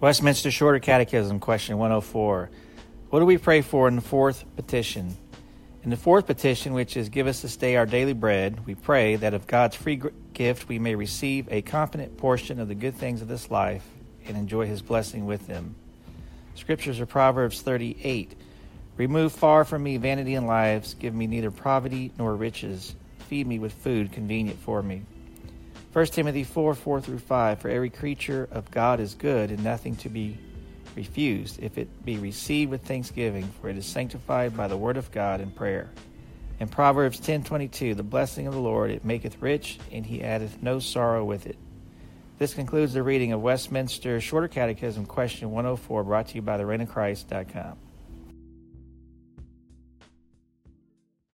Westminster Shorter Catechism, question 104. What do we pray for in the fourth petition? In the fourth petition, which is Give us this day our daily bread, we pray that of God's free gift we may receive a competent portion of the good things of this life and enjoy his blessing with them. Scriptures are Proverbs 38. Remove far from me vanity and lives, give me neither poverty nor riches, feed me with food convenient for me. 1 Timothy 4 4 through 5 For every creature of God is good, and nothing to be refused, if it be received with thanksgiving, for it is sanctified by the word of God and prayer. In Proverbs ten twenty two, The blessing of the Lord, it maketh rich, and he addeth no sorrow with it. This concludes the reading of Westminster Shorter Catechism, question 104, brought to you by the reign of Christ.com.